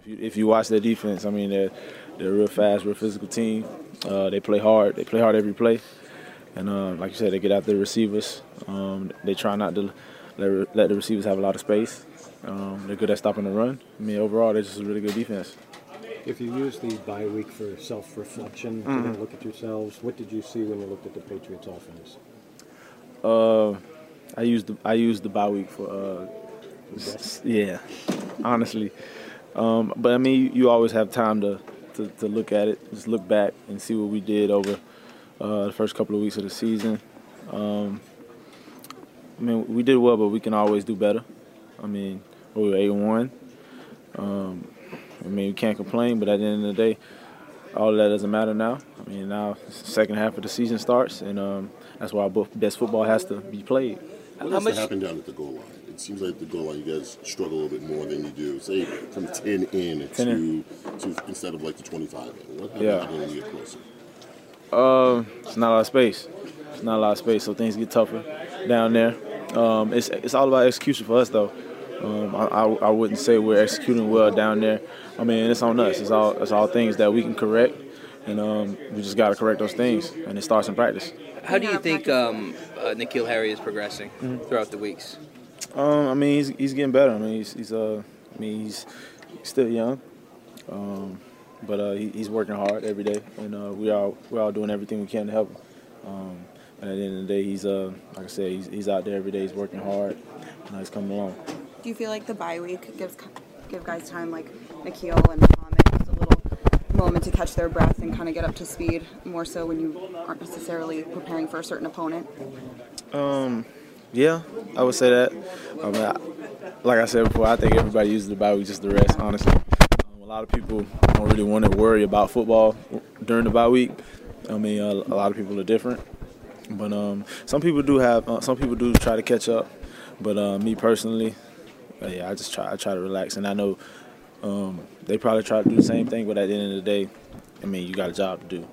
If you, if you watch their defense, I mean, they're, they're a real fast, real physical team. Uh, they play hard. They play hard every play. And uh, like you said, they get out the receivers. Um, they try not to let, let the receivers have a lot of space. Um, they're good at stopping the run. I mean, overall, they're just a really good defense. If you use the bye week for self-reflection, mm-hmm. look at yourselves, what did you see when you looked at the Patriots offense? Uh, I used the I used the bye week for uh, yeah, honestly. Um, but I mean, you, always have time to, to, to look at it, just look back and see what we did over uh, the first couple of weeks of the season. Um, I mean, we did well, but we can always do better. I mean, we were eight and one. Um, I mean, we can't complain, but at the end of the day, all that doesn't matter now. I mean, now the second half of the season starts, and um, that's why our best football has to be played. What has to happen down at the goal line? It seems like the goal line, you guys struggle a little bit more than you do. Say from 10 in 10 to, in. to instead of like the 25 in. What happens yeah. when you get closer? Uh, it's not a lot of space. It's not a lot of space, so things get tougher down there. Um, it's it's all about execution for us, though. Um, I, I, I, wouldn't say we're executing well down there. I mean, it's on us. It's all it's all things that we can correct, and um, we just got to correct those things, and it starts in practice. How do you think um, uh, N'Keal Harry is progressing mm-hmm. throughout the weeks? Um, I mean, he's, he's getting better. I mean, he's, he's uh, I mean, he's still young, um, but uh, he, he's working hard every day, and uh, we are we're all doing everything we can to help him. Um, and at the end of the day, he's uh, like I said, he's, he's out there every day. He's working hard, and he's coming along. Do you feel like the bye week gives give guys time, like N'Keal and Mohamed, just a little moment to catch their breath and kind of get up to speed, more so when you aren't necessarily preparing for a certain opponent? Um, yeah, I would say that. I mean, I, like I said before, I think everybody uses the bye week just the rest, honestly. Um, a lot of people don't really want to worry about football during the bye week. I mean, a, a lot of people are different. But um, some people do have, uh, some people do try to catch up. But uh, me personally, uh, yeah, I just try, I try to relax, and I know um, they probably try to do the same thing. But at the end of the day, I mean, you got a job to do.